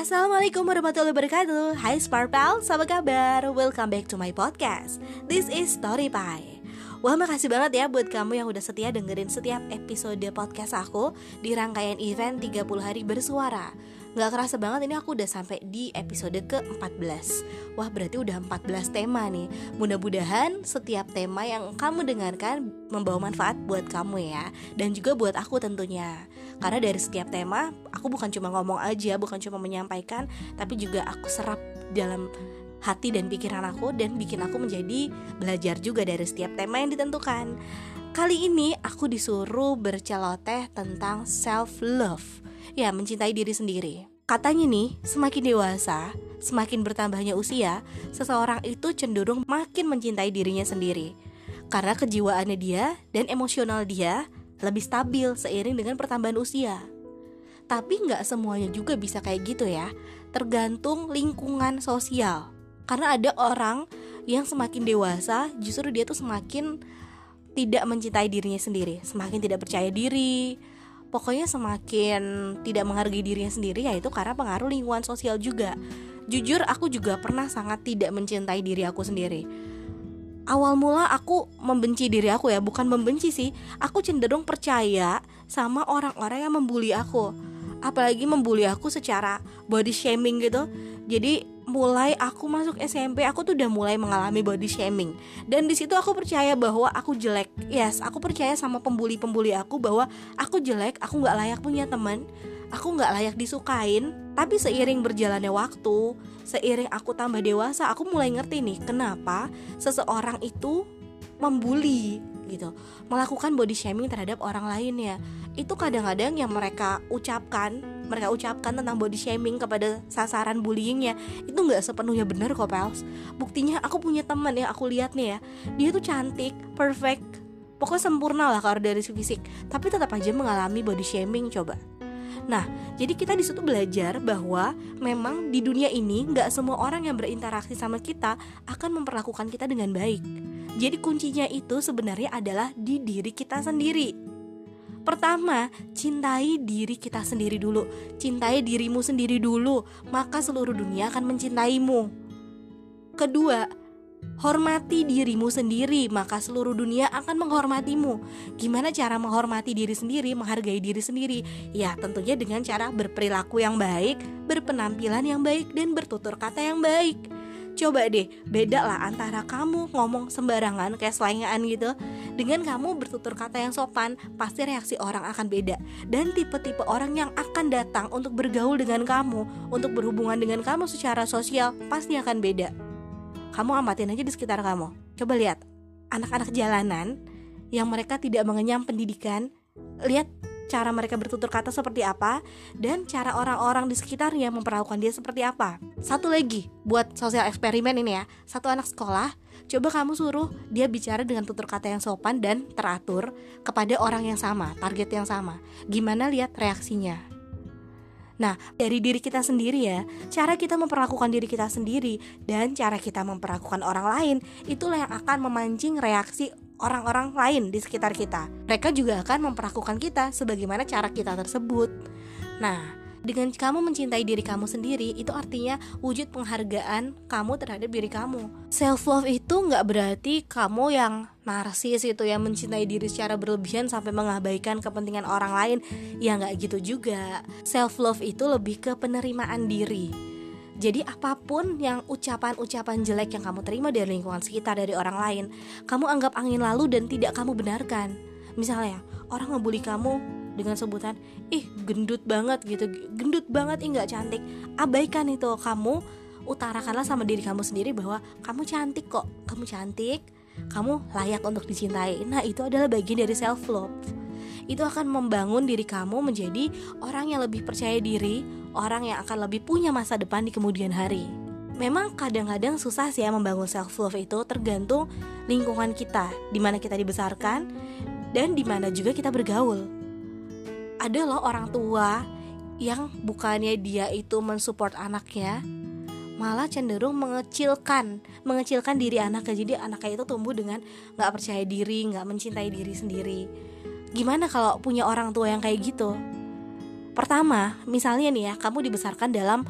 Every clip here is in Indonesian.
Assalamualaikum warahmatullahi wabarakatuh. Hai Sparpal, apa kabar? Welcome back to my podcast. This is Story Pie Wah makasih banget ya buat kamu yang udah setia dengerin setiap episode podcast aku Di rangkaian event 30 hari bersuara Gak kerasa banget ini aku udah sampai di episode ke-14 Wah berarti udah 14 tema nih. Mudah-mudahan setiap tema yang kamu dengarkan membawa manfaat buat kamu ya Dan juga buat aku tentunya. Karena dari setiap tema aku bukan cuma ngomong aja bukan cuma menyampaikan tapi juga aku serap dalam hati dan pikiran aku dan bikin aku menjadi belajar juga dari setiap tema yang ditentukan. Kali ini aku disuruh berceloteh tentang self love ya mencintai diri sendiri katanya nih semakin dewasa semakin bertambahnya usia seseorang itu cenderung makin mencintai dirinya sendiri karena kejiwaannya dia dan emosional dia lebih stabil seiring dengan pertambahan usia. Tapi nggak semuanya juga bisa kayak gitu ya, tergantung lingkungan sosial. Karena ada orang yang semakin dewasa, justru dia tuh semakin tidak mencintai dirinya sendiri, semakin tidak percaya diri, pokoknya semakin tidak menghargai dirinya sendiri yaitu karena pengaruh lingkungan sosial juga. Jujur aku juga pernah sangat tidak mencintai diri aku sendiri. Awal mula aku membenci diri aku ya bukan membenci sih. Aku cenderung percaya sama orang-orang yang membuli aku. Apalagi membuli aku secara body shaming gitu. Jadi mulai aku masuk SMP aku tuh udah mulai mengalami body shaming. Dan di situ aku percaya bahwa aku jelek. Yes aku percaya sama pembuli-pembuli aku bahwa aku jelek aku nggak layak punya teman aku nggak layak disukain. Tapi seiring berjalannya waktu seiring aku tambah dewasa aku mulai ngerti nih kenapa seseorang itu membuli gitu. Melakukan body shaming terhadap orang lainnya itu kadang-kadang yang mereka ucapkan mereka ucapkan tentang body shaming kepada sasaran bullyingnya itu nggak sepenuhnya benar kok pals buktinya aku punya teman ya aku lihat nih ya dia tuh cantik perfect pokoknya sempurna lah kalau dari fisik tapi tetap aja mengalami body shaming coba. Nah, jadi kita di situ belajar bahwa memang di dunia ini nggak semua orang yang berinteraksi sama kita akan memperlakukan kita dengan baik. Jadi kuncinya itu sebenarnya adalah di diri kita sendiri. Pertama, cintai diri kita sendiri dulu. Cintai dirimu sendiri dulu, maka seluruh dunia akan mencintaimu. Kedua, Hormati dirimu sendiri, maka seluruh dunia akan menghormatimu. Gimana cara menghormati diri sendiri, menghargai diri sendiri? Ya, tentunya dengan cara berperilaku yang baik, berpenampilan yang baik, dan bertutur kata yang baik. Coba deh, beda lah antara kamu ngomong sembarangan kayak selengean gitu Dengan kamu bertutur kata yang sopan, pasti reaksi orang akan beda Dan tipe-tipe orang yang akan datang untuk bergaul dengan kamu Untuk berhubungan dengan kamu secara sosial, pasti akan beda kamu amatin aja di sekitar kamu. Coba lihat anak-anak jalanan yang mereka tidak mengenyam pendidikan, lihat cara mereka bertutur kata seperti apa dan cara orang-orang di sekitarnya memperlakukan dia seperti apa. Satu lagi buat sosial eksperimen ini ya, satu anak sekolah coba kamu suruh dia bicara dengan tutur kata yang sopan dan teratur kepada orang yang sama, target yang sama. Gimana lihat reaksinya? Nah, dari diri kita sendiri ya, cara kita memperlakukan diri kita sendiri dan cara kita memperlakukan orang lain itulah yang akan memancing reaksi orang-orang lain di sekitar kita. Mereka juga akan memperlakukan kita sebagaimana cara kita tersebut. Nah, dengan kamu mencintai diri kamu sendiri, itu artinya wujud penghargaan kamu terhadap diri kamu. Self love itu nggak berarti kamu yang narsis itu yang mencintai diri secara berlebihan sampai mengabaikan kepentingan orang lain. Ya nggak gitu juga. Self love itu lebih ke penerimaan diri. Jadi apa pun yang ucapan-ucapan jelek yang kamu terima dari lingkungan sekitar dari orang lain, kamu anggap angin lalu dan tidak kamu benarkan. Misalnya, orang ngebully kamu dengan sebutan ih gendut banget gitu. Gendut banget ih nggak cantik. Abaikan itu kamu utarakanlah sama diri kamu sendiri bahwa kamu cantik kok. Kamu cantik kamu layak untuk dicintai. Nah itu adalah bagian dari self love itu akan membangun diri kamu menjadi orang yang lebih percaya diri orang yang akan lebih punya masa depan di kemudian hari. Memang kadang-kadang susah sih ya membangun self love itu tergantung lingkungan kita di mana kita dibesarkan dan di mana juga kita bergaul ada loh orang tua yang bukannya dia itu mensupport anaknya malah cenderung mengecilkan mengecilkan diri anaknya jadi anaknya itu tumbuh dengan nggak percaya diri nggak mencintai diri sendiri gimana kalau punya orang tua yang kayak gitu Pertama, misalnya nih ya, kamu dibesarkan dalam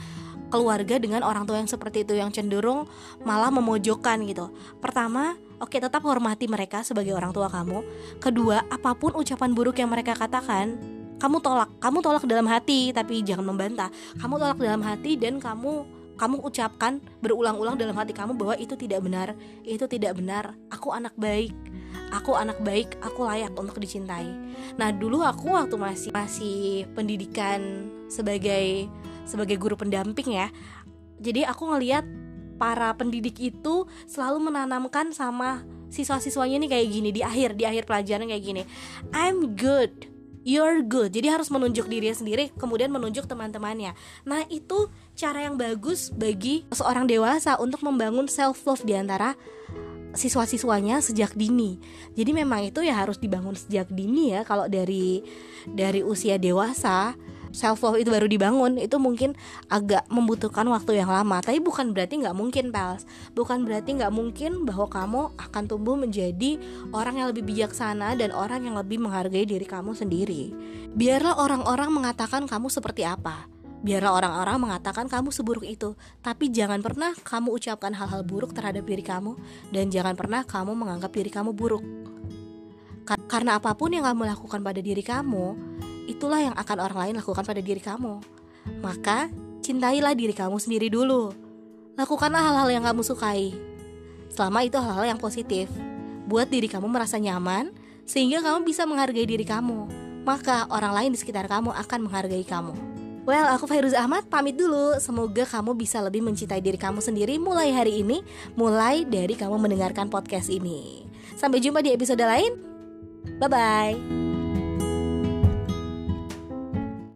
keluarga dengan orang tua yang seperti itu yang cenderung malah memojokkan gitu. Pertama, oke tetap hormati mereka sebagai orang tua kamu. Kedua, apa pun ucapan buruk yang mereka katakan, kamu tolak. Kamu tolak dalam hati tapi jangan membantah. Kamu tolak dalam hati dan kamu kamu ucapkan berulang-ulang dalam hati kamu bahwa itu tidak benar, itu tidak benar. Aku anak baik, aku anak baik, aku layak untuk dicintai. Nah dulu aku waktu masih masih pendidikan sebagai sebagai guru pendamping ya, jadi aku ngeliat para pendidik itu selalu menanamkan sama siswa-siswanya nih kayak gini di akhir di akhir pelajaran kayak gini. I'm good you're good. Jadi harus menunjuk diri sendiri, kemudian menunjuk teman-temannya. Nah, itu cara yang bagus bagi seorang dewasa untuk membangun self love di antara siswa-siswanya sejak dini. Jadi memang itu ya harus dibangun sejak dini ya kalau dari dari usia dewasa self love itu baru dibangun itu mungkin agak membutuhkan waktu yang lama. Tapi bukan berarti nggak mungkin pals. Bukan berarti nggak mungkin bahwa kamu akan tumbuh menjadi orang yang lebih bijaksana dan orang yang lebih menghargai diri kamu sendiri. Biarlah orang-orang mengatakan kamu seperti apa. Biarlah orang-orang mengatakan kamu seburuk itu, tapi jangan pernah kamu ucapkan hal-hal buruk terhadap diri kamu, dan jangan pernah kamu menganggap diri kamu buruk. Karena apa pun yang kamu lakukan pada diri kamu, itulah yang akan orang lain lakukan pada diri kamu. Maka, cintailah diri kamu sendiri dulu. Lakukanlah hal-hal yang kamu sukai. Selama itu hal-hal yang positif. Buat diri kamu merasa nyaman, sehingga kamu bisa menghargai diri kamu. Maka orang lain di sekitar kamu akan menghargai kamu. Well, aku Fairuz Ahmad pamit dulu. Semoga kamu bisa lebih mencintai diri kamu sendiri mulai hari ini, mulai dari kamu mendengarkan podcast ini. Sampai jumpa di episode lain. Bye bye.